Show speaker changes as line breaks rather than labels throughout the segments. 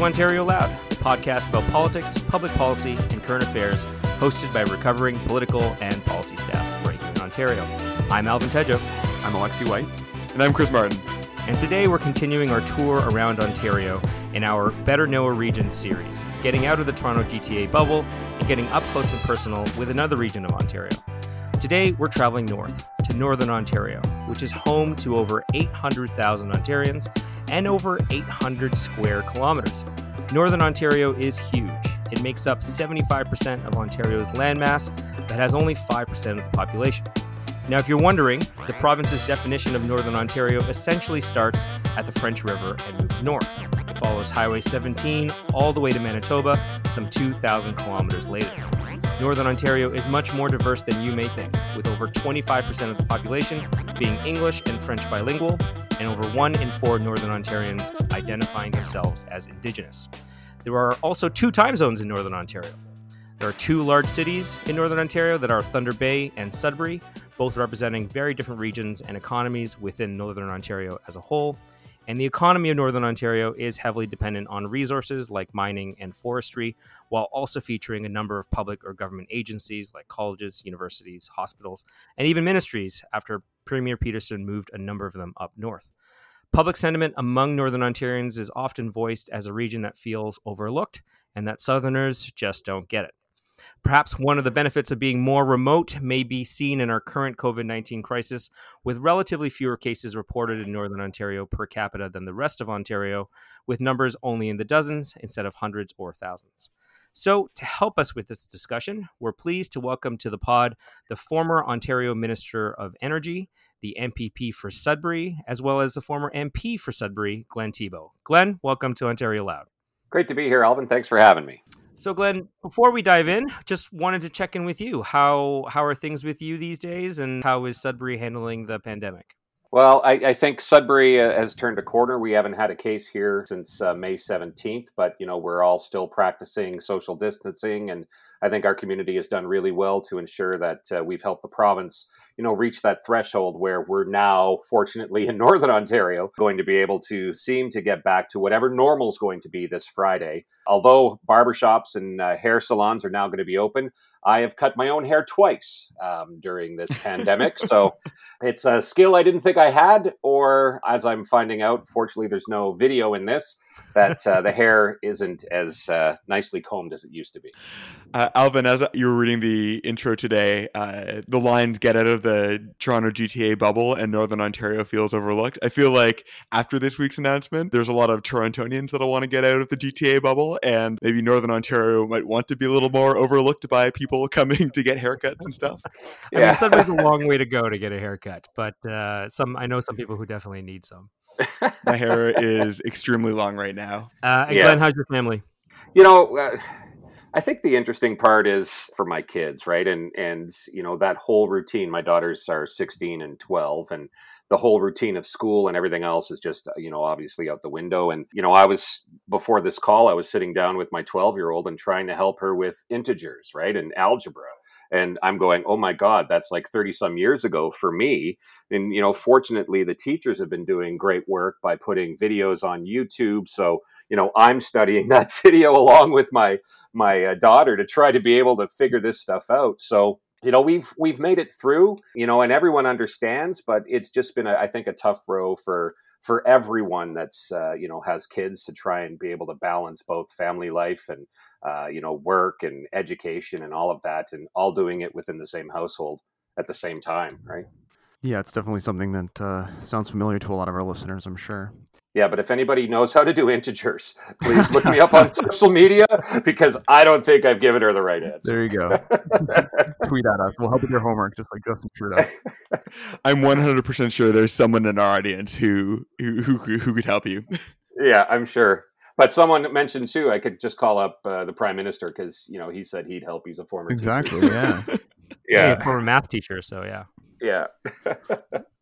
to Ontario Loud, a podcast about politics, public policy, and current affairs, hosted by recovering political and policy staff right here in Ontario. I'm Alvin Tejo.
I'm Alexi White.
And I'm Chris Martin.
And today we're continuing our tour around Ontario in our Better Know a Region series, getting out of the Toronto GTA bubble and getting up close and personal with another region of Ontario. Today we're traveling north to Northern Ontario, which is home to over 800,000 Ontarians and over 800 square kilometers. Northern Ontario is huge. It makes up 75% of Ontario's landmass, but has only 5% of the population. Now, if you're wondering, the province's definition of Northern Ontario essentially starts at the French River and moves north. It follows Highway 17 all the way to Manitoba, some 2,000 kilometers later. Northern Ontario is much more diverse than you may think, with over 25% of the population being English and French bilingual, and over one in four Northern Ontarians identifying themselves as Indigenous. There are also two time zones in Northern Ontario. There are two large cities in Northern Ontario that are Thunder Bay and Sudbury, both representing very different regions and economies within Northern Ontario as a whole. And the economy of Northern Ontario is heavily dependent on resources like mining and forestry, while also featuring a number of public or government agencies like colleges, universities, hospitals, and even ministries after Premier Peterson moved a number of them up north. Public sentiment among Northern Ontarians is often voiced as a region that feels overlooked and that Southerners just don't get it. Perhaps one of the benefits of being more remote may be seen in our current COVID 19 crisis, with relatively fewer cases reported in Northern Ontario per capita than the rest of Ontario, with numbers only in the dozens instead of hundreds or thousands. So, to help us with this discussion, we're pleased to welcome to the pod the former Ontario Minister of Energy, the MPP for Sudbury, as well as the former MP for Sudbury, Glenn Thibeault. Glenn, welcome to Ontario Loud.
Great to be here, Alvin. Thanks for having me.
So, Glenn, before we dive in, just wanted to check in with you. How how are things with you these days, and how is Sudbury handling the pandemic?
Well, I, I think Sudbury uh, has turned a corner. We haven't had a case here since uh, May 17th, but you know we're all still practicing social distancing, and I think our community has done really well to ensure that uh, we've helped the province, you know, reach that threshold where we're now, fortunately, in Northern Ontario, going to be able to seem to get back to whatever normal is going to be this Friday. Although barbershops and uh, hair salons are now going to be open, I have cut my own hair twice um, during this pandemic. So it's a skill I didn't think I had, or as I'm finding out, fortunately, there's no video in this, that uh, the hair isn't as uh, nicely combed as it used to be.
Uh, Alvin, as you were reading the intro today, uh, the lines get out of the Toronto GTA bubble and Northern Ontario feels overlooked. I feel like after this week's announcement, there's a lot of Torontonians that'll want to get out of the GTA bubble, and maybe Northern Ontario might want to be a little more overlooked by people coming to get haircuts and stuff.
I mean, Sudbury's a long way to go to get a haircut, but uh, some I know some people who definitely need some.
My hair is extremely long right now.
Uh, and yeah. Glenn, how's your family?
You know, uh, I think the interesting part is for my kids, right? And and you know that whole routine. My daughters are sixteen and twelve, and the whole routine of school and everything else is just you know obviously out the window and you know i was before this call i was sitting down with my 12 year old and trying to help her with integers right and algebra and i'm going oh my god that's like 30 some years ago for me. And you know fortunately the teachers have been doing great work by putting videos on youtube so you know i'm studying that video along with my my uh, daughter to try to be able to figure this stuff out. So you know we've we've made it through you know and everyone understands but it's just been a, I think a tough row for for everyone that's uh, you know has kids to try and be able to balance both family life and uh, you know work and education and all of that and all doing it within the same household at the same time right
yeah it's definitely something that uh, sounds familiar to a lot of our listeners i'm sure
yeah, but if anybody knows how to do integers, please look me up on social media because I don't think I've given her the right answer.
There you go. Tweet at us. We'll help with your homework, just like Justin Trudeau.
I'm 100% sure there's someone in our audience who who who, who could help you.
Yeah, I'm sure. But someone mentioned too, I could just call up uh, the prime minister because you know he said he'd help. He's a former
exactly.
Teacher.
Yeah.
yeah,
former math teacher. So yeah.
Yeah.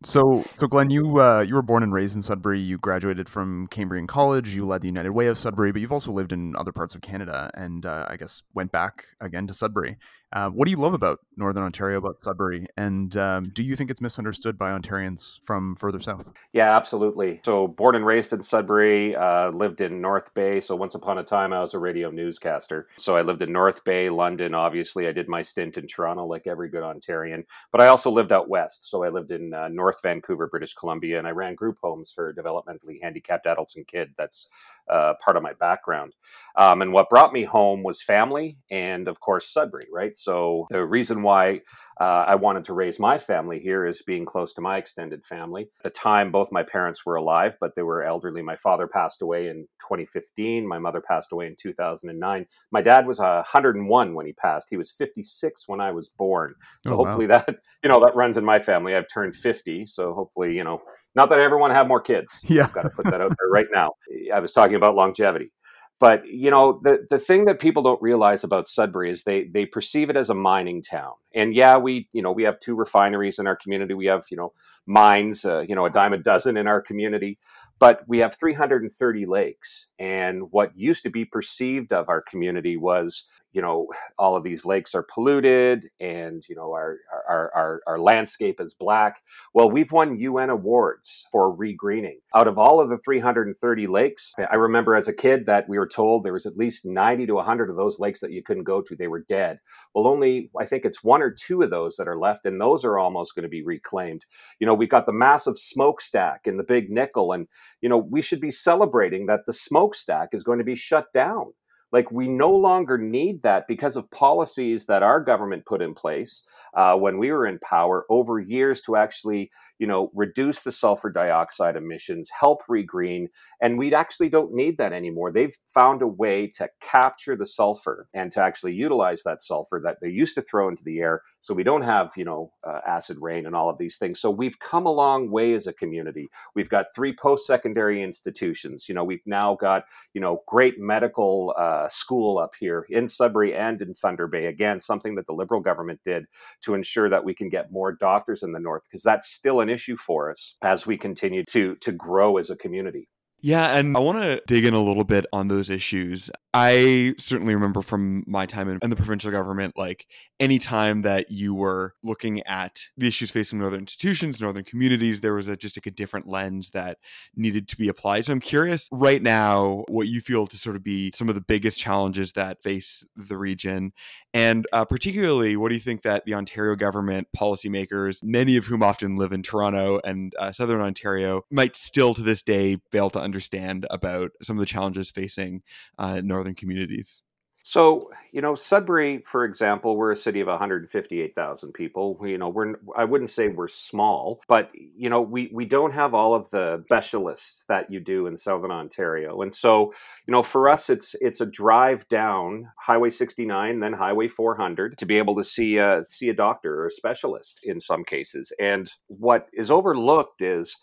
So, so Glenn, you uh, you were born and raised in Sudbury. You graduated from Cambrian College. You led the United Way of Sudbury, but you've also lived in other parts of Canada, and uh, I guess went back again to Sudbury. Uh, what do you love about Northern Ontario, about Sudbury, and um, do you think it's misunderstood by Ontarians from further south?
Yeah, absolutely. So, born and raised in Sudbury, uh, lived in North Bay. So, once upon a time, I was a radio newscaster. So, I lived in North Bay, London. Obviously, I did my stint in Toronto, like every good Ontarian. But I also lived out west. So, I lived in uh, North Vancouver, British Columbia, and I ran group homes for developmentally handicapped adults and kids. That's uh, part of my background. Um, and what brought me home was family and, of course, Sudbury, right? So the reason why uh, I wanted to raise my family here is being close to my extended family. At the time, both my parents were alive, but they were elderly. My father passed away in 2015. My mother passed away in 2009. My dad was 101 when he passed. He was 56 when I was born. So oh, hopefully wow. that you know that runs in my family. I've turned 50, so hopefully you know not that I ever want to have more kids.
Yeah,
I've got to put that out there right now. I was talking about longevity. But you know, the the thing that people don't realize about Sudbury is they they perceive it as a mining town. And yeah, we you know we have two refineries in our community. We have you know mines, uh, you know a dime a dozen in our community. But we have 330 lakes, and what used to be perceived of our community was you know all of these lakes are polluted and you know our our our, our landscape is black. Well we've won un awards for regreening. Out of all of the 330 lakes i remember as a kid that we were told there was at least 90 to 100 of those lakes that you couldn't go to. They were dead. Well only i think it's one or two of those that are left and those are almost going to be reclaimed. You know we've got the massive smokestack and the big nickel and you know we should be celebrating that the smokestack is going to be shut down like we no longer need that because of policies that our government put in place uh, when we were in power over years to actually you know, reduce the sulfur dioxide emissions, help regreen, and we actually don't need that anymore. They've found a way to capture the sulfur and to actually utilize that sulfur that they used to throw into the air. So we don't have, you know, uh, acid rain and all of these things. So we've come a long way as a community. We've got three post-secondary institutions. You know, we've now got, you know, great medical uh, school up here in Sudbury and in Thunder Bay. Again, something that the Liberal government did to ensure that we can get more doctors in the north because that's still an issue for us as we continue to to grow as a community.
Yeah, and I want to dig in a little bit on those issues. I certainly remember from my time in, in, the provincial government, like any time that you were looking at the issues facing northern institutions, northern communities, there was a, just like a different lens that needed to be applied. So I'm curious right now what you feel to sort of be some of the biggest challenges that face the region, and uh, particularly what do you think that the Ontario government policymakers, many of whom often live in Toronto and uh, Southern Ontario, might still to this day fail to understand about some of the challenges facing uh, northern communities?
So, you know, Sudbury, for example, we're a city of 158,000 people. We, you know, we're I wouldn't say we're small, but you know, we we don't have all of the specialists that you do in Southern Ontario. And so, you know, for us it's it's a drive down Highway 69 then Highway 400 to be able to see a see a doctor or a specialist in some cases. And what is overlooked is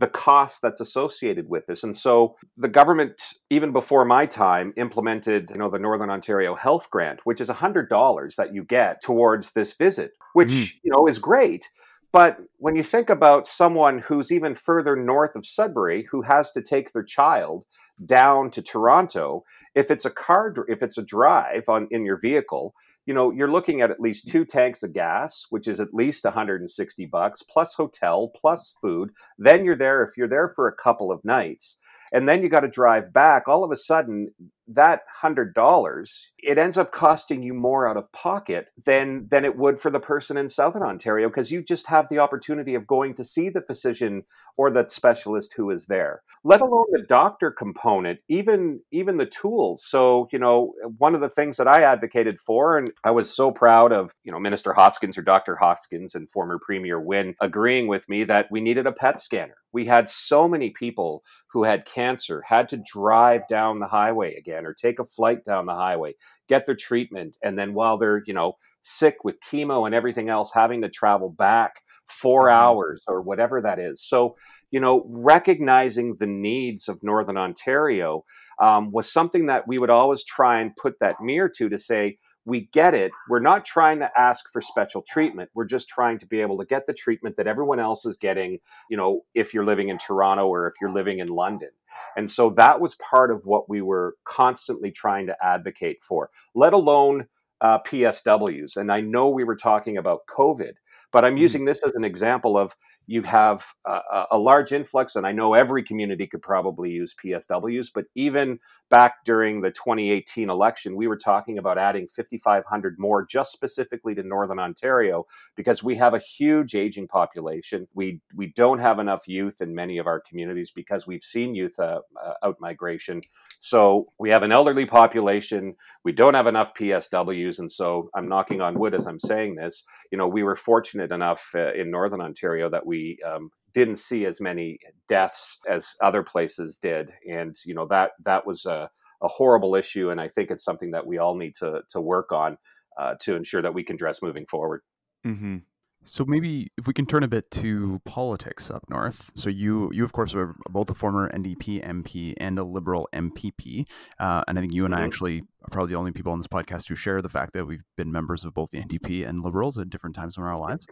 the cost that's associated with this. And so the government, even before my time, implemented, you know, the Northern Ontario Health Grant, which is $100 that you get towards this visit, which, mm. you know, is great. But when you think about someone who's even further north of Sudbury who has to take their child down to Toronto, if it's a car, if it's a drive on in your vehicle, you know you're looking at at least two tanks of gas which is at least 160 bucks plus hotel plus food. Then you're there if you're there for a couple of nights and then you got to drive back. All of a sudden that hundred dollars it ends up costing you more out of pocket than than it would for the person in southern ontario because you just have the opportunity of going to see the physician or the specialist who is there let alone the doctor component even even the tools. So you know one of the things that i advocated for and i was so proud of you know minister hoskins or dr hoskins and former premier wynne agreeing with me that we needed a pet scanner. We had so many people who had cancer had to drive down the highway again or take a flight down the highway get their treatment and then while they're you know sick with chemo and everything else having to travel back 4 mm-hmm. hours or whatever that is so you know recognizing the needs of northern ontario um, was something that we would always try and put that mirror to to say we get it. We're not trying to ask for special treatment. We're just trying to be able to get the treatment that everyone else is getting, you know, if you're living in Toronto or if you're living in London. And so that was part of what we were constantly trying to advocate for, let alone uh, PSWs. And I know we were talking about COVID, but I'm mm-hmm. using this as an example of you have a, a, large influx, and I know every community could probably use PSWs, but even back during the 2018 election, we were talking about adding 5,500 more just specifically to Northern Ontario because we have a huge aging population. We, we don't have enough youth in many of our communities because we've seen youth uh, uh, out migration. So we have an elderly population. We don't have enough PSWs. And so I'm knocking on wood as I'm saying this. You know, we were fortunate enough uh, in Northern Ontario that we um, didn't see as many deaths as other places did, and you know that that was a, a horrible issue, and I think it's something that we all need to to work on uh, to ensure that we can dress moving forward.
Mm-hmm. So maybe if we can turn a bit to politics up north. So you, you of course are both a former NDP MP and a Liberal MPP, uh, and I think you and mm-hmm. I actually are probably the only people on this podcast who share the fact that we've been members of both the NDP and Liberals at different times in our lives.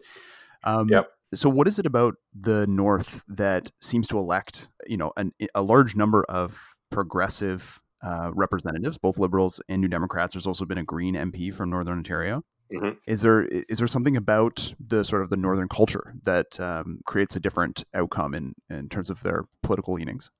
Um, yep.
So, what is it about the North that seems to elect, you know, an, a large number of progressive uh, representatives, both Liberals and New Democrats? There's also been a Green MP from Northern Ontario. Mm-hmm. Is there is there something about the sort of the Northern culture that um, creates a different outcome in in terms of their political leanings?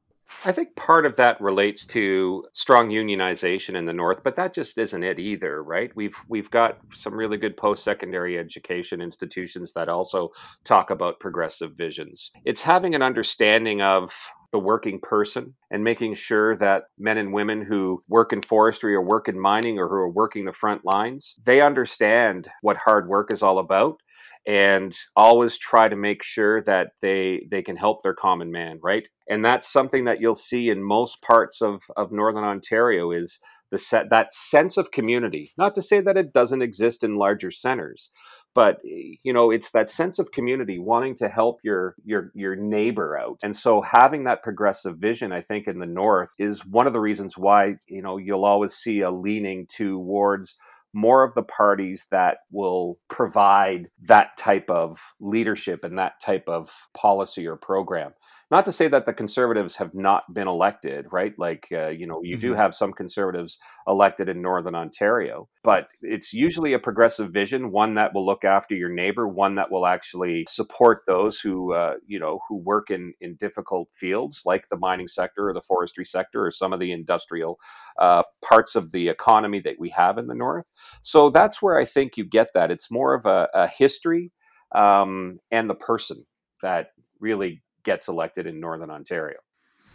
I think part of that relates to strong unionization in the north, but that just isn't it either, right? We've we've got some really good post-secondary education institutions that also talk about progressive visions. It's having an understanding of the working person and making sure that men and women who work in forestry or work in mining or who are working the front lines, they understand what hard work is all about and always try to make sure that they they can help their common man right? And that's something that you'll see in most parts of of northern ontario is the set that sense of community not to say that it doesn't exist in larger centers but you know it's that sense of community wanting to help your your your neighbor out. And so having that progressive vision i think in the north is one of the reasons why you know you'll always see a leaning towards more of the parties that will provide that type of leadership and that type of policy or program not to say that the conservatives have not been elected, right? Like, uh, you know, you mm-hmm. do have some conservatives elected in Northern Ontario, but it's usually a progressive vision, one that will look after your neighbor, one that will actually support those who, uh, you know, who work in, in difficult fields like the mining sector or the forestry sector or some of the industrial uh, parts of the economy that we have in the North. So that's where I think you get that. It's more of a, a history um, and the person that really gets elected in Northern Ontario.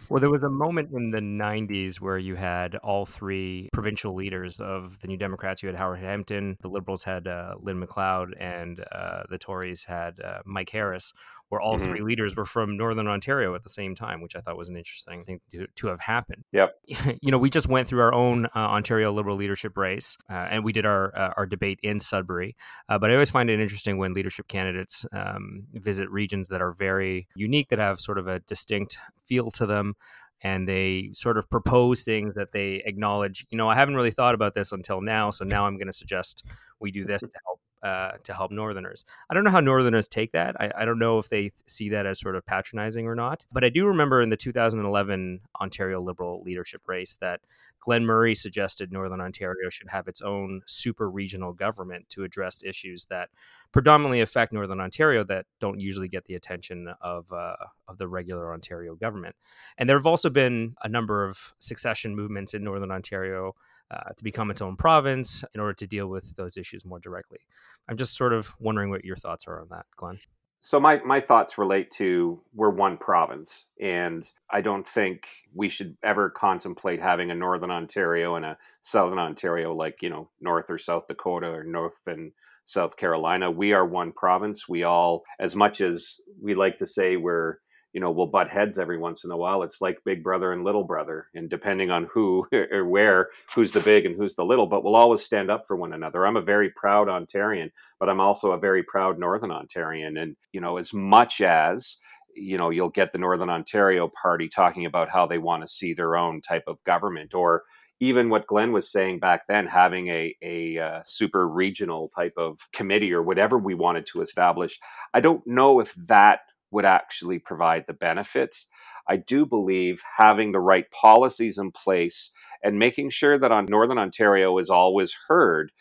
Well, there was a moment in the 90s where you had all three provincial leaders of the New Democrats. You had Howard Hampton, the Liberals had uh, Lynn McLeod, and uh, the Tories had uh, Mike Harris, where all mm-hmm. three leaders were from Northern Ontario at the same time, which I thought was an interesting thing to, to have happened.
Yep.
You know, we just went through our own uh, Ontario Liberal leadership race, uh, and we did our uh, our debate in Sudbury. Uh, but I always find it interesting when leadership candidates um, visit regions that are very unique, that have sort of a distinct feel to them and they sort of propose things that they acknowledge. You know, I haven't really thought about this until now, so now I'm going to suggest we do this to help uh, to help Northerners. I don't know how Northerners take that. I, I, don't know if they see that as sort of patronizing or not. But I do remember in the 2011 Ontario Liberal leadership race that Glenn Murray suggested Northern Ontario should have its own super regional government to address issues that predominantly affect Northern Ontario that don't usually get the attention of uh, of the regular Ontario government. And there have also been a number of succession movements in Northern Ontario uh, to become its own province in order to deal with those issues more directly. I'm just sort of wondering what your thoughts are on that, Glenn.
So my, my thoughts relate to we're one province, and I don't think we should ever contemplate having a Northern Ontario and a Southern Ontario like you know North or South Dakota or North and South Carolina. We are one province. We all, as much as we like to say we're you know we'll butt heads every once in a while. It's like big brother and little brother and depending on who or where who's the big and who's the little but we'll always stand up for one another. I'm a very proud ontarian but i'm also a very proud northern ontarian. And you know as much as you know you'll get the northern ontario party talking about how they want to see their own type of government or even what Glenn was saying back then, having a, a uh, super regional type of committee or whatever we wanted to establish, I don't know if that would actually provide the benefits. I do believe having the right policies in place and making sure that on Northern Ontario is always heard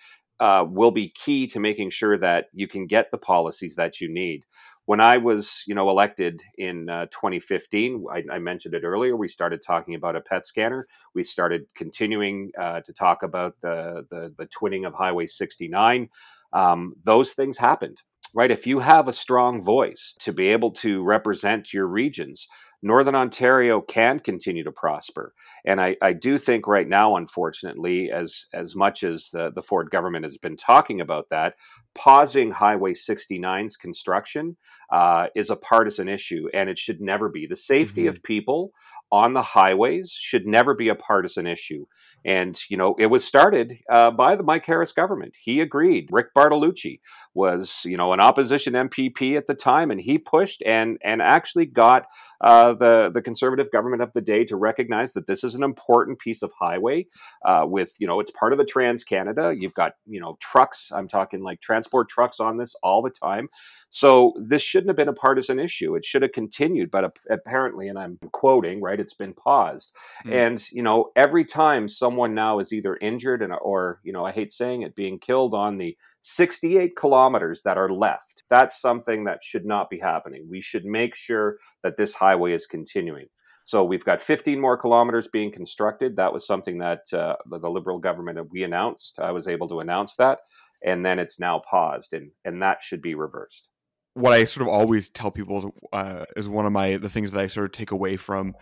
uh, will be key to making sure that you can get the policies that you need. When I was, you know, elected in uh, 2015, I, I, mentioned it earlier. We started talking about a PET scanner. We started continuing uh, to talk about the, the, the twinning of Highway 69. Um, those things happened, right? If you have a strong voice to be able to represent your regions, Northern Ontario can continue to prosper. And I, I do think right now, unfortunately, as as much as the, the Ford government has been talking about that, pausing Highway 69's construction uh, is a partisan issue, and it should never be. The safety mm-hmm. of people on the highways should never be a partisan issue. And, you know, it was started uh, by the Mike Harris government. He agreed. Rick Bartolucci was, you know, an opposition MPP at the time, and he pushed and and actually got uh, the the conservative government of the day to recognize that this is an important piece of highway. Uh, with, you know, it's part of the Trans Canada. You've got, you know, trucks. I'm talking like transport trucks on this all the time. So this shouldn't have been a partisan issue. It should have continued, but apparently, and I'm quoting, right, it's been paused. Mm. And, you know, every time someone now is either injured and, or, you know, I hate saying it, being killed on the 68 kilometers that are left, that's something that should not be happening. We should make sure that this highway is continuing. So we've got 15 more kilometers being constructed. That was something that uh, the Liberal government we announced. I was able to announce that, and then it's now paused, and and that should be reversed
what I sort of always tell people is, uh, is one of my the things that I sort of take away from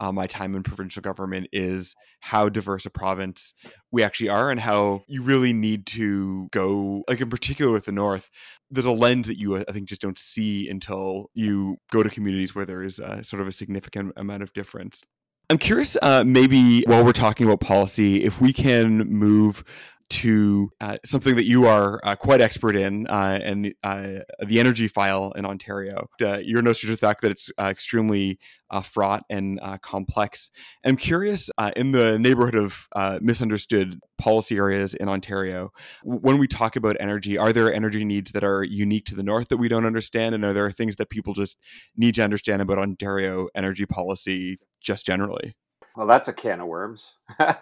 uh, my time in provincial government is how diverse a province we actually are, and how you really need to go, like in particular with the North. There's a lens that you, I think, just don't see until you go to communities where there is a, sort of a significant amount of difference. I'm curious, uh, maybe while we're talking about policy, if we can move to uh, something that you are uh, quite expert in, uh, and the, uh, the energy file in Ontario. you're no stranger to the fact that it's uh, extremely uh, fraught and complex. I'm curious, in the neighborhood of misunderstood policy areas in Ontario, when we talk about energy, are there energy needs that are unique to the North that we don't understand? And are there things that people just need to understand about Ontario energy policy just generally?
Well, that's a can of worms. um,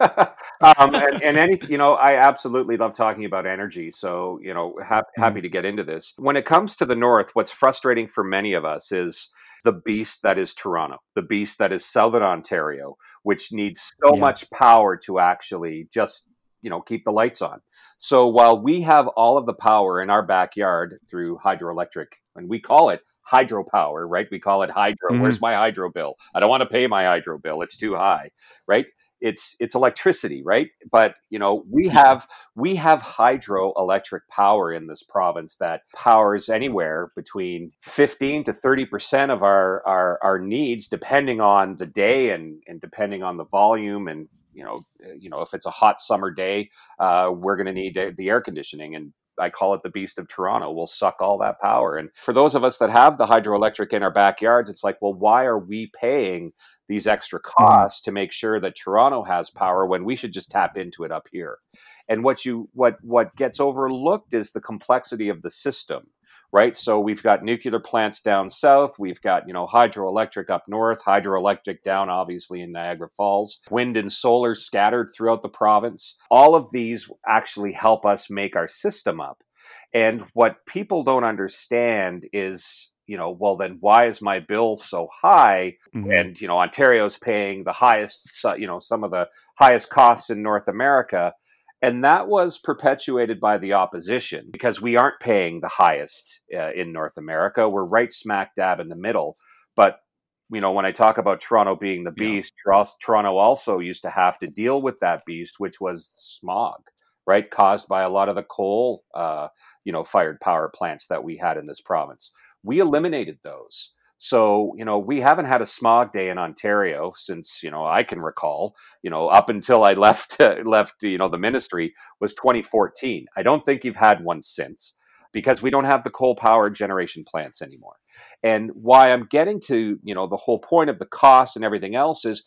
and, and, any, you know, I absolutely love talking about energy. So, you know, ha- happy mm-hmm. to get into this. When it comes to the North, what's frustrating for many of us is the beast that is Toronto, the beast that is Southern Ontario, which needs so yeah. much power to actually just you know keep the lights on so while we have all of the power in our backyard through hydroelectric and we call it hydropower, right? We call it hydro. Mm-hmm. Where's my hydro bill? I don't want to pay my hydro bill. It's too high, right? It's it's electricity, right? But you know, we have we have hydroelectric power in this province that powers anywhere between 15 to 30% of our our, our needs depending on the day and and depending on the volume and you know, you know, if it's a hot summer day, uh, we're going to need the air conditioning, and I call it the beast of Toronto, will suck all that power. And for those of us that have the hydroelectric in our backyards, it's like, well, why are we paying these extra mm-hmm. costs to make sure that Toronto has power when we should just tap into it up here? And what you what what gets overlooked is the complexity of the system right? So we've got nuclear plants down south, we've got, you know, hydroelectric up north, hydroelectric down obviously in Niagara Falls, wind and solar scattered throughout the province. All of these actually help us make our system up. And what people don't understand is you know, well, then why is my bill so high? Mm-hmm. And, you know, Ontario's paying the highest, you know, some of the highest costs in North America. And that was perpetuated by the opposition because we aren't paying the highest uh, in North America. We're right smack dab in the middle. But, you know, when I talk about Toronto being the beast, yeah. Toronto also used to have to deal with that beast, which was smog, right? Caused by a lot of the coal, uh, you know, fired power plants that we had in this province. We eliminated those. So, you know, we haven't had a smog day in Ontario since, you know, I can recall, you know, up until I left, uh, left, you know, the ministry was 2014. I don't think you've had one since because we don't have the coal powered generation plants anymore. And why I'm getting to, you know, the whole point of the cost and everything else is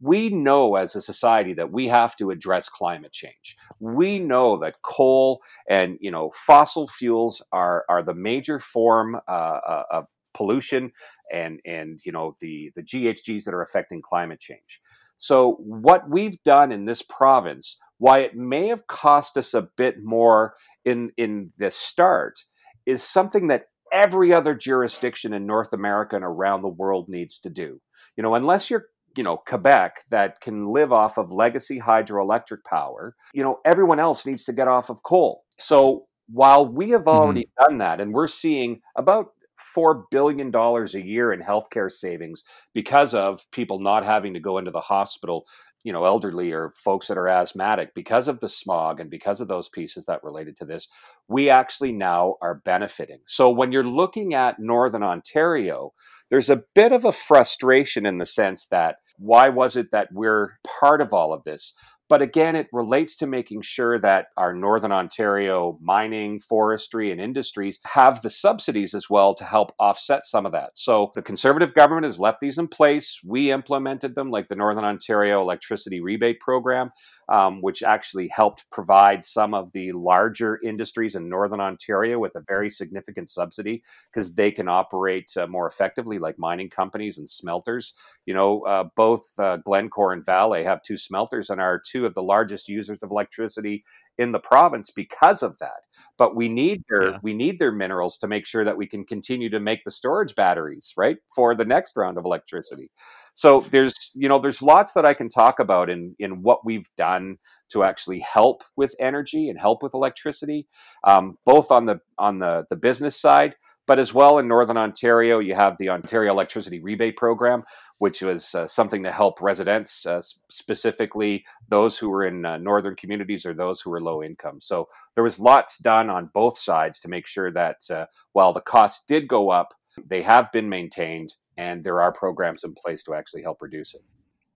we know as a society that we have to address climate change. We know that coal and you know fossil fuels are are the major form uh, uh of pollution and and you know the the GHGs that are affecting climate change. So what we've done in this province, why it may have cost us a bit more in in the start, is something that every other jurisdiction in North America and around the world needs to do. You know, unless you're you know Quebec that can live off of legacy hydroelectric power, you know, everyone else needs to get off of coal. So while we have already mm-hmm. done that and we're seeing about $4 billion a year in healthcare savings because of people not having to go into the hospital, you know, elderly or folks that are asthmatic because of the smog and because of those pieces that related to this. We actually now are benefiting. So when you're looking at Northern Ontario, there's a bit of a frustration in the sense that why was it that we're part of all of this? But again, it relates to making sure that our Northern Ontario mining, forestry, and industries have the subsidies as well to help offset some of that. So the Conservative government has left these in place. We implemented them, like the Northern Ontario Electricity Rebate Program, um, which actually helped provide some of the larger industries in Northern Ontario with a very significant subsidy because they can operate uh, more effectively, like mining companies and smelters. You know, uh, both uh, Glencore and Vale have two smelters and are two two of the largest users of electricity in the province because of that. But we need their yeah. we need their minerals to make sure that we can continue to make the storage batteries, right, for the next round of electricity. So there's you know there's lots that I can talk about in in what we've done to actually help with energy and help with electricity, um, both on the on the the business side, but as well in Northern Ontario, you have the Ontario Electricity Rebate Program, which was uh, something to help residents, uh, specifically those who were in uh, northern communities or those who were low income. So there was lots done on both sides to make sure that uh, while the costs did go up, they have been maintained, and there are programs in place to actually help reduce it.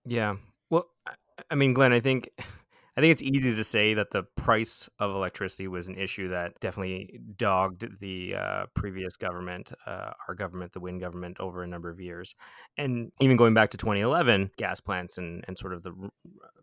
Yeah. Well, I mean, Glenn, I think I think it's easy to say that the price of electricity was an issue that definitely dogged the uh, previous government, uh, our government, the Wynne government, over a number of years. And even going back to 2011, gas plants and, and sort of the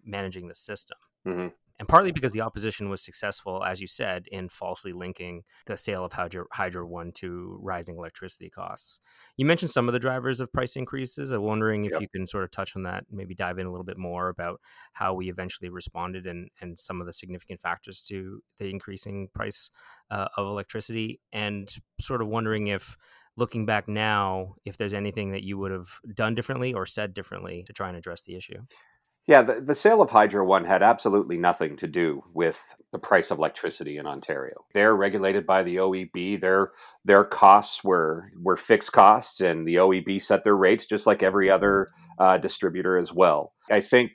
managing the system. Mm-hmm and partly because the opposition was successful, as you said, in falsely linking the sale of Hydro, Hydro One to rising electricity costs. You mentioned some of the drivers of price increases. I'm wondering if yep. you can sort of touch on that, maybe dive in a little bit more about how we eventually responded and, and some of the significant factors to the increasing price uh, of electricity, and sort of wondering if looking back now, if there's anything that you would have done differently or said differently to try and address the issue.
Yeah, the, the sale of Hydro One had absolutely nothing to do with the price of electricity in Ontario. They're regulated by the OEB. Their their costs were were fixed costs, and the OEB set their rates just like every other uh, distributor as well. I think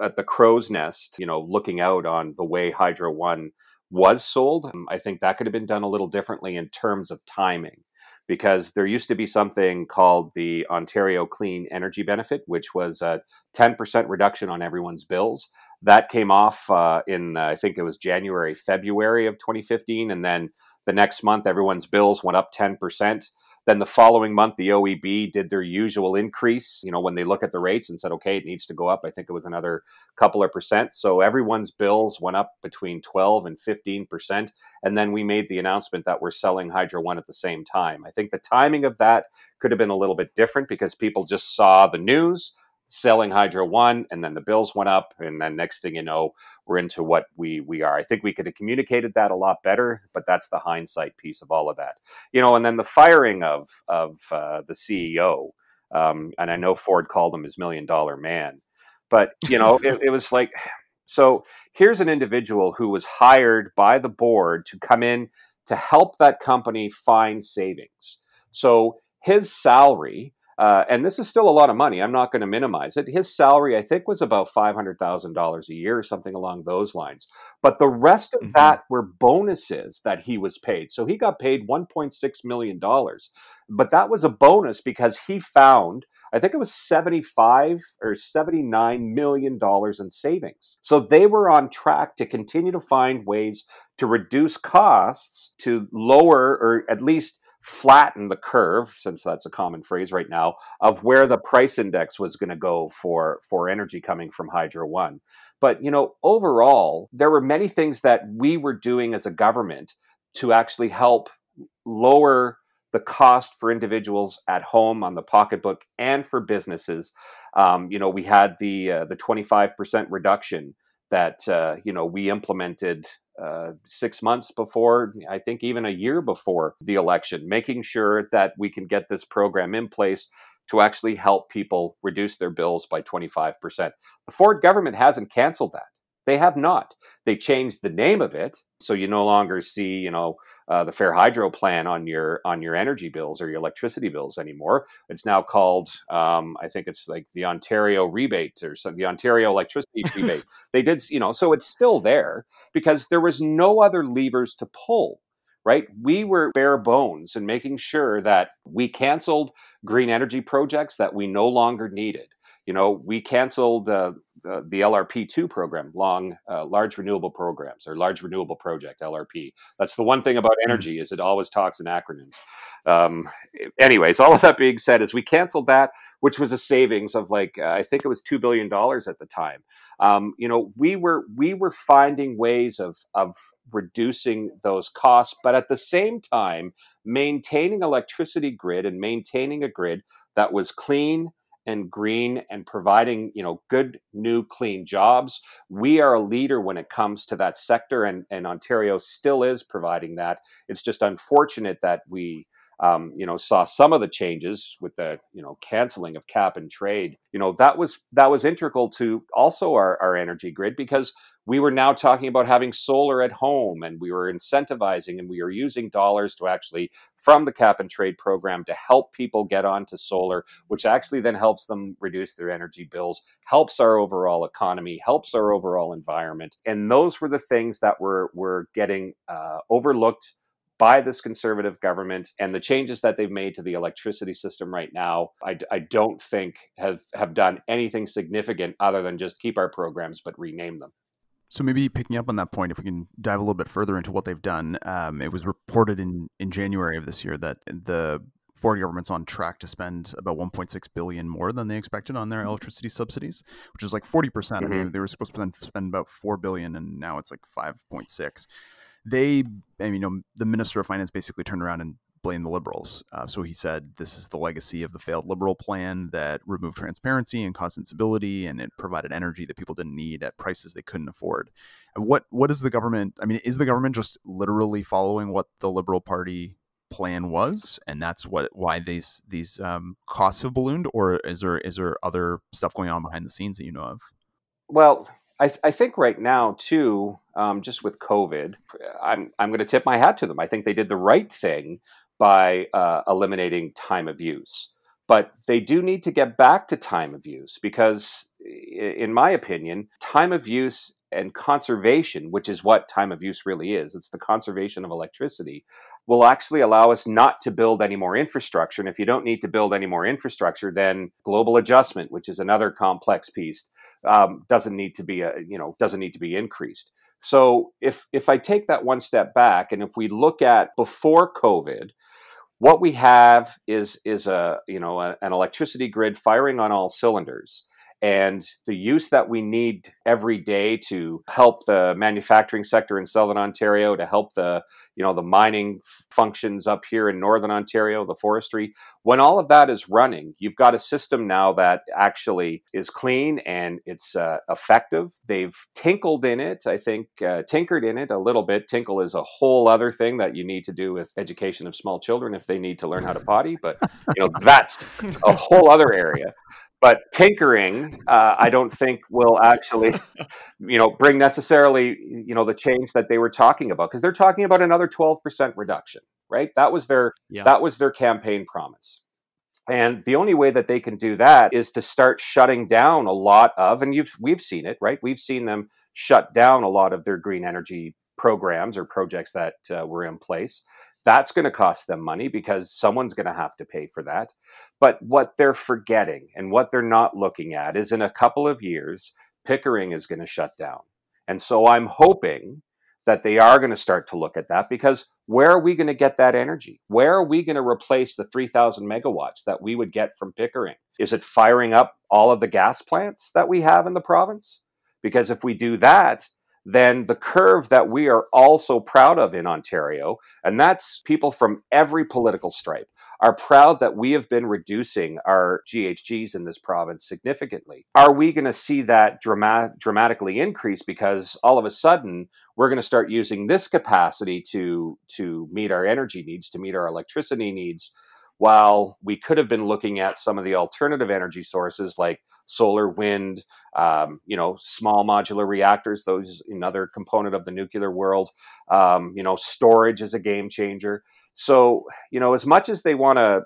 at the crow's nest, you know, looking out on the way Hydro One was sold, I think that could have been done a little differently in terms of timing because there used to be something called the Ontario Clean Energy Benefit, which was a 10% reduction on everyone's bills. That came off uh, in, uh, I think it was January, February of 2015. And then the next month, everyone's bills went up 10%. Then the following month, the OEB did their usual increase. You know, when they look at the rates and said, okay, it needs to go up, I think it was another couple of percent. So everyone's bills went up between 12 and 15 percent. And then we made the announcement that we're selling Hydro One at the same time. I think the timing of that could have been a little bit different because people just saw the news selling Hydro One, and then the bills went up, and then next thing you know, we're into what we we are. I think we could have communicated that a lot better, but that's the hindsight piece of all of that, you know. And then the firing of of uh, the CEO, um, and I know Ford called him his million dollar man, but you know, it, it was like, so here's an individual who was hired by the board to come in to help that company find savings. So his salary uh, and this is still a lot of money. I'm not going to minimize it. His salary, I think, was about $500,000 a year, or something along those lines. But the rest of mm-hmm. that were bonuses that he was paid. So he got paid $1.6 million. But that was a bonus because he found, I think it was 75 or 79 million dollars in savings. So they were on track to continue to find ways to reduce costs, to lower or at least flatten the curve, since that's a common phrase right now, of where the price index was going to go for for energy coming from Hydro One. But you know, overall, there were many things that we were doing as a government to actually help lower the cost for individuals at home on the pocketbook and for businesses. Um, you know, we had the uh, the 25% reduction that uh, you know we implemented uh, six months before, I think even a year before the election, making sure that we can get this program in place to actually help people reduce their bills by 25%. The Ford government hasn't canceled that. They have not. They changed the name of it, so you no longer see, you know, uh, the Fair Hydro plan on your on your energy bills or your electricity bills anymore. It's now called, um, I think it's like the Ontario rebate or some, the Ontario electricity rebate. They did, you know, so it's still there because there was no other levers to pull. Right, we were bare bones in making sure that we canceled green energy projects that we no longer needed you know, we canceled uh, the, the, LRP2 program, long, uh, large renewable programs or large renewable project, LRP. That's the one thing about hmm. energy is it always talks in acronyms. Um, anyways, all of that being said, is we canceled that, which was a savings of like uh, I think it was two billion dollars at the time. Um, you know, we were we were finding ways of of reducing those costs, but at the same time maintaining electricity grid and maintaining a grid that was clean and green and providing you know good new clean jobs. We are a leader when it comes to that sector and, and ontario still is providing that. It's just unfortunate that we um, you know saw some of the changes with the you know canceling of cap and trade. You know that was that was integral to also our, our energy grid because we were now talking about having solar at home and we were incentivizing and we were using dollars to actually from the cap and trade program to help people get onto solar which actually then helps them reduce their energy bills helps our overall economy helps our overall environment. And those were the things that were were getting uh, overlooked by this conservative government and the changes that they've made to the electricity system right now I, I, don't think have have done anything significant other than just keep our programs but rename them
so maybe picking up on that point, if we can dive a little bit further into what they've done, um, it was reported in in January of this year that the Ford government's on track to spend about 1.6 billion more than they expected on their mm-hmm. electricity subsidies, which is like 40 percent. Mm-hmm. they were supposed to spend about four billion, and now it's like 5.6. They, I mean, you know, the minister of finance basically turned around and blame the liberals. Uh, so he said this is the legacy of the failed liberal plan that removed transparency and caused instability, and it provided energy that people didn't need at prices they couldn't afford. What what is the government? I mean, is the government just literally following what the Liberal Party plan was, and that's what why these these um, costs have ballooned, or is there is there other stuff going on behind the scenes that you know of?
Well, I, th- I, think right now too, um, just with COVID, I'm I'm going to tip my hat to them. I think they did the right thing by uh, eliminating time of use. But they do need to get back to time of use because, in my opinion, time of use and conservation, which is what time of use really is, it's the conservation of electricity, will actually allow us not to build any more infrastructure. And if you don't need to build any more infrastructure, then global adjustment, which is another complex piece, um, doesn't need to be a, you know doesn't need to be increased. So if if I take that one step back and if we look at before COVID, what we have is is a you know a, an electricity grid firing on all cylinders and the use that we need every day to help the manufacturing sector in southern ontario to help the you know the mining functions up here in northern ontario the forestry when all of that is running you've got a system now that actually is clean and it's uh, effective. They've tinkled in it i think uh, tinkered in it a little bit. Tinkle is a whole other thing that you need to do with education of small children if they need to learn how to potty but you know that's a whole other area but tinkering uh, i don't think will actually you know bring necessarily you know the change that they were talking about because they're talking about another 12% reduction right? That was their yeah. that was their campaign promise. And the only way that they can do that is to start shutting down a lot of and you've we've seen it right? We've seen them shut down a lot of their green energy programs or projects that uh, were in place that's going to cost them money because someone's going to have to pay for that but what they're forgetting and what they're not looking at is in a couple of years, Pickering is going to shut down. And so I'm hoping that they are going to start to look at that because where are we going to get that energy? Where are we going to replace the 3,000 megawatts that we would get from Pickering? Is it firing up all of the gas plants that we have in the province? Because if we do that, then the curve that we are all so proud of in Ontario, and that's people from every political stripe, are proud that we have been reducing our GHGs in this province significantly. Are we going to see that dramatic, dramatically increase because all of a sudden we're going to start using this capacity to to meet our energy needs, to meet our electricity needs? While we could have been looking at some of the alternative energy sources like solar, wind, um, you know, small modular reactors, those another component of the nuclear world. Um, you know, storage is a game changer. So, you know, as much as they want to,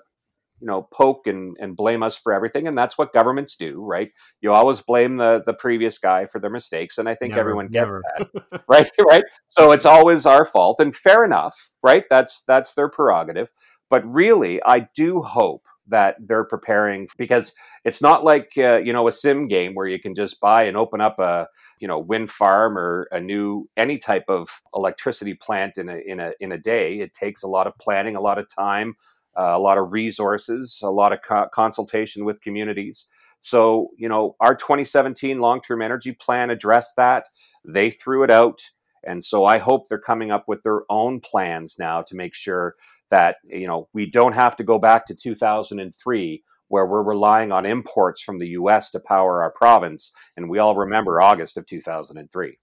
you know, poke and, and blame us for everything, and that's what governments do, right? You always blame the the previous guy for their mistakes, and I think
Never,
everyone gets
never.
that, right? Right. So it's always our fault, and fair enough, right? That's that's their prerogative. But really, I do hope that they're preparing because it's not like uh, you know a sim game where you can just buy and open up a you know wind farm or a new any type of electricity plant in a in a in a day. It takes a lot of planning, a lot of time, uh, a lot of resources, a lot of co- consultation with communities. So you know our 2017 long-term energy plan addressed that. They threw it out. And so I hope they're coming up with their own plans now to make sure that you know we don't have to go back to 2003 where we're relying on imports from the US to power our province and we all remember August of 2003.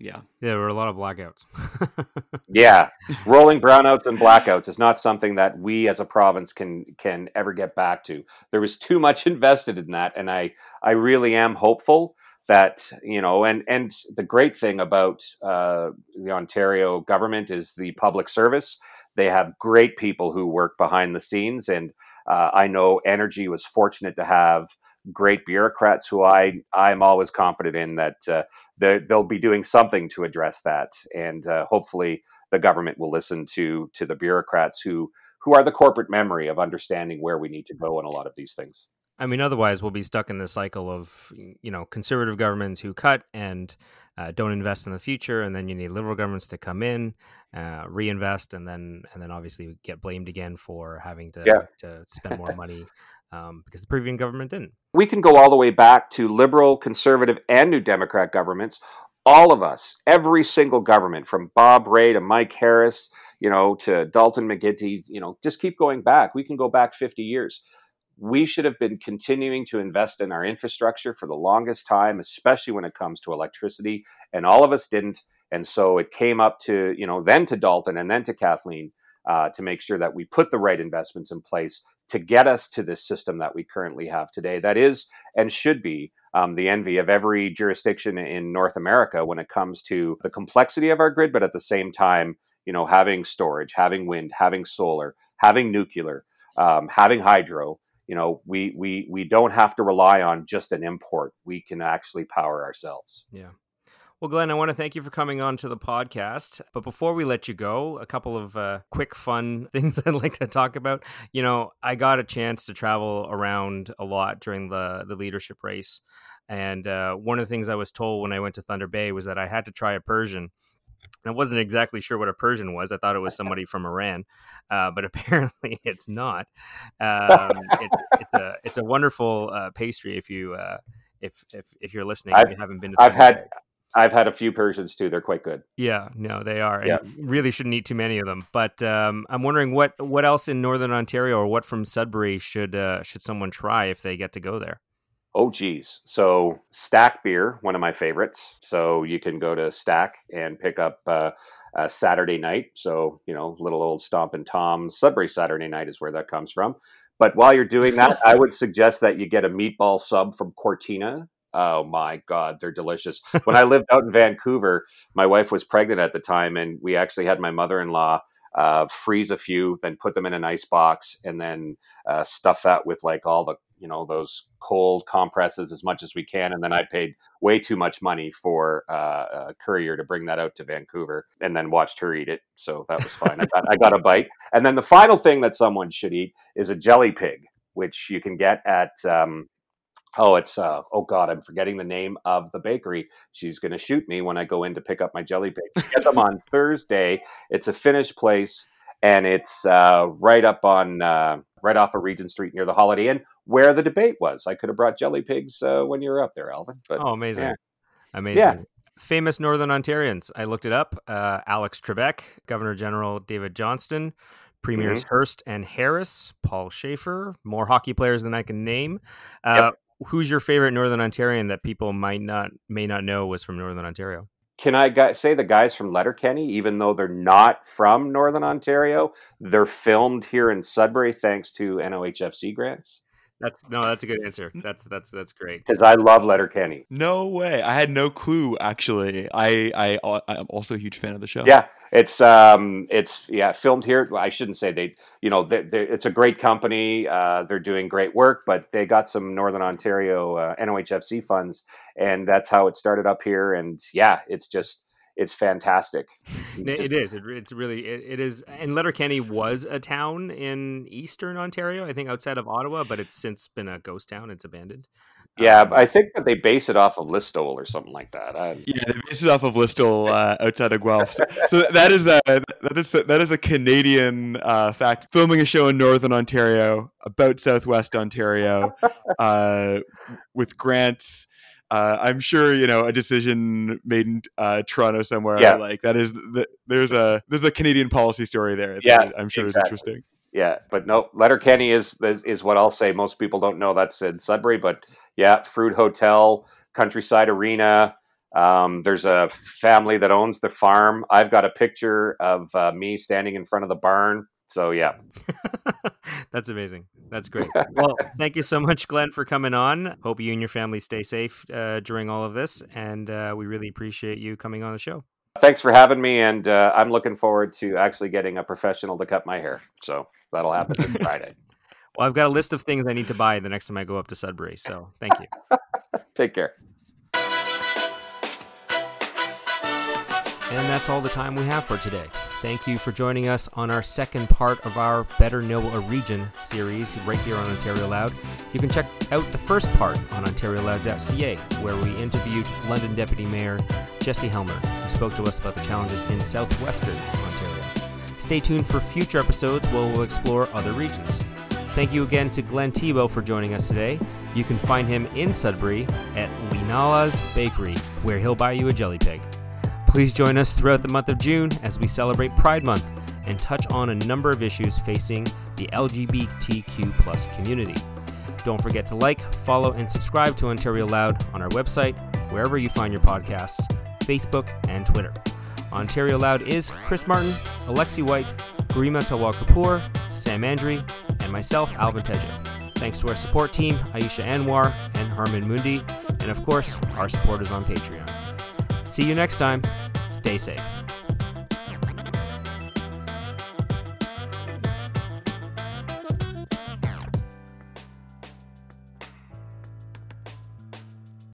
Yeah.
Yeah, there were a lot of blackouts.
Yeah, rolling brownouts and blackouts is not something that we as a province can can ever get back to. There was too much invested in that and I I really am hopeful that you know and and the great thing about uh, the Ontario government is the public service they have great people who work behind the scenes, and uh, I know Energy was fortunate to have great bureaucrats who I I'm always confident in that uh, they'll be doing something to address that, and uh, hopefully the government will listen to to the bureaucrats who who are the corporate memory of understanding where we need to go in a lot of these things.
I mean, otherwise we'll be stuck in this cycle of you know conservative governments who cut and uh, don't invest in the future, and then you need liberal governments to come in, uh, reinvest, and then and then obviously get blamed again for having to
Yeah.
to spend more money um, because the previous government didn't.
we can go all the way back to liberal, conservative, and New Democrat governments. All of us, every single government, from Bob Rae to Mike Harris, you know, to Dalton McGuinty, you know, just keep going back. We can go back 50 years. We should have been continuing to invest in our infrastructure for the longest time, especially when it comes to electricity, and all of us didn't. And so it came up to, you know, then to Dalton and then to Kathleen uh, to make sure that we put the right investments in place to get us to this system that we currently have today. That is and should be um, the envy of every jurisdiction in North America when it comes to the complexity of our grid, but at the same time, you know, having storage, having wind, having solar, having nuclear, um, having hydro. You know, we we we don't have to rely on just an import. We can actually power ourselves.
Yeah. Well, Glenn, I want to thank you for coming on to the podcast. But before we let you go, a couple of uh, quick, fun things I'd like to talk about. You know, I got a chance to travel around a lot during the the leadership race, and uh, one of the things I was told when I went to Thunder Bay was that I had to try a Persian. I wasn't exactly sure what a Persian was. I thought it was somebody from Iran, uh, but apparently it's not. Um, it's, it's a it's a wonderful uh, pastry. If you uh, if if if you're listening, and
I've-
you haven't been. To
I've had. I've had a few Persians too. They're quite good.
Yeah, no, they are.
Yeah.
you really shouldn't eat too many of them. But um, I'm wondering what what else in Northern Ontario or what from Sudbury should uh, should someone try if they get to go there?
Oh, geez. So, Stack Beer, one of my favorites. So, you can go to Stack and pick up uh, Saturday night. So, you know, little old Stompin' Tom Sudbury Saturday night is where that comes from. But while you're doing that, I would suggest that you get a meatball sub from Cortina. Oh my God, they're delicious. When I lived out in Vancouver, my wife was pregnant at the time, and we actually had my mother in law uh, freeze a few, then put them in an ice box, and then uh, stuff that with like all the you know those cold compresses as much as we can and then i paid way too much money for uh, a courier to bring that out to vancouver and then watched her eat it so that was fine. I, got, I got a bite. And then the final thing that someone should eat is a jelly pig which you can get at um, Oh, it's uh oh god, I'm forgetting the name of the bakery. She's going to shoot me when I go in to pick up my jelly cakes. Get them on Thursday. It's a Finnish place, and it's uh, right up on uh, right off of Regent Street near the Holiday Inn, where the debate was. I could have brought jelly pigs uh, when you were up there, Alvin. But
oh, amazing,
yeah.
amazing.
Yeah.
Famous Northern Ontarians. I looked it up. Uh, Alex Trebek, Governor General David Johnston, Premiers
Mm-hmm.
Hearst and Harris, Paul Shaffer, more hockey players than I can name. Uh, Who's your favorite Northern Ontarian that people might not may not know was from Northern Ontario?
Can I gu- say the guys from Letterkenny, even though they're not from Northern Ontario, they're filmed here in Sudbury thanks to NOHFC grants?
That's no, that's a good answer. That's that's that's great.
Because I love Letterkenny.
No way. I had no clue. Actually, I I uh, I'm also a huge fan of the show.
Yeah, it's um, it's yeah, filmed here. I shouldn't say they, you know, they, they, it's a great company. Uh, they're doing great work, but they got some Northern Ontario uh, NOHFC funds, and that's how it started up here. And yeah, it's just it's fantastic.
It-
Just-
it is. It, it's really. It, it is. And Letterkenny was a town in eastern Ontario, I think, outside of Ottawa, but it's since been a ghost town. It's abandoned.
Yeah,
Um,
I think that they base it off of Listowel or something like that. I,
Yeah, they base it off of Listowel uh, outside of Guelph. So, so that is a that is a, that is a Canadian uh, fact. Filming a show in Northern Ontario about Southwest Ontario uh, with grants. Uh, I'm sure you know a decision made in uh, Toronto somewhere.
Yeah.
Like that is the, there's a there's a Canadian policy story there. that
Yeah,
I'm sure
exactly.
is interesting.
Yeah, but no, Letterkenny is, is is what I'll say. Most people don't know that's in Sudbury, but yeah, Fruit Hotel, Countryside Arena. Um, there's a family that owns the farm. I've got a picture of uh, me standing in front of the barn. So yeah,
That's amazing. That's great. Well, thank you so much, Glenn, for coming on. Hope you and your family stay safe uh, during all of this, and uh, we really appreciate you coming on the show.
thanks for having me, and uh, I'm looking forward to actually getting a professional to cut my hair. So that'll happen this Friday.
Well, I've got a list of things I need to buy the next time I go up to Sudbury. So thank you.
Take care.
And that's all the time we have for today. Thank you for joining us on our second part of our Better Know a Region series right here on Ontario Loud. You can check out the first part on OntarioLoud.ca, where we interviewed London Deputy Mayor Jesse Helmer, who spoke to us about the challenges in southwestern Ontario. Stay tuned for future episodes where we'll explore other regions. Thank you again to Glenn Thibeault for joining us today. You can find him in Sudbury at Leinala's Bakery, where he'll buy you a jelly pig. Please join us throughout the month of June as we celebrate Pride Month and touch on a number of issues facing the LGBTQ community. Don't forget to like, follow, and subscribe to Ontario Loud on our website, wherever you find your podcasts, Facebook, and Twitter. Ontario Loud is Chris Martin, Alexi White, Garima Tawal Kapoor, Sam Andry, and myself, Alvin Tedjo. Thanks to our support team, Aisha Anwar and Harman Mundi, and of course, our supporters on Patreon. See you next time. Stay safe.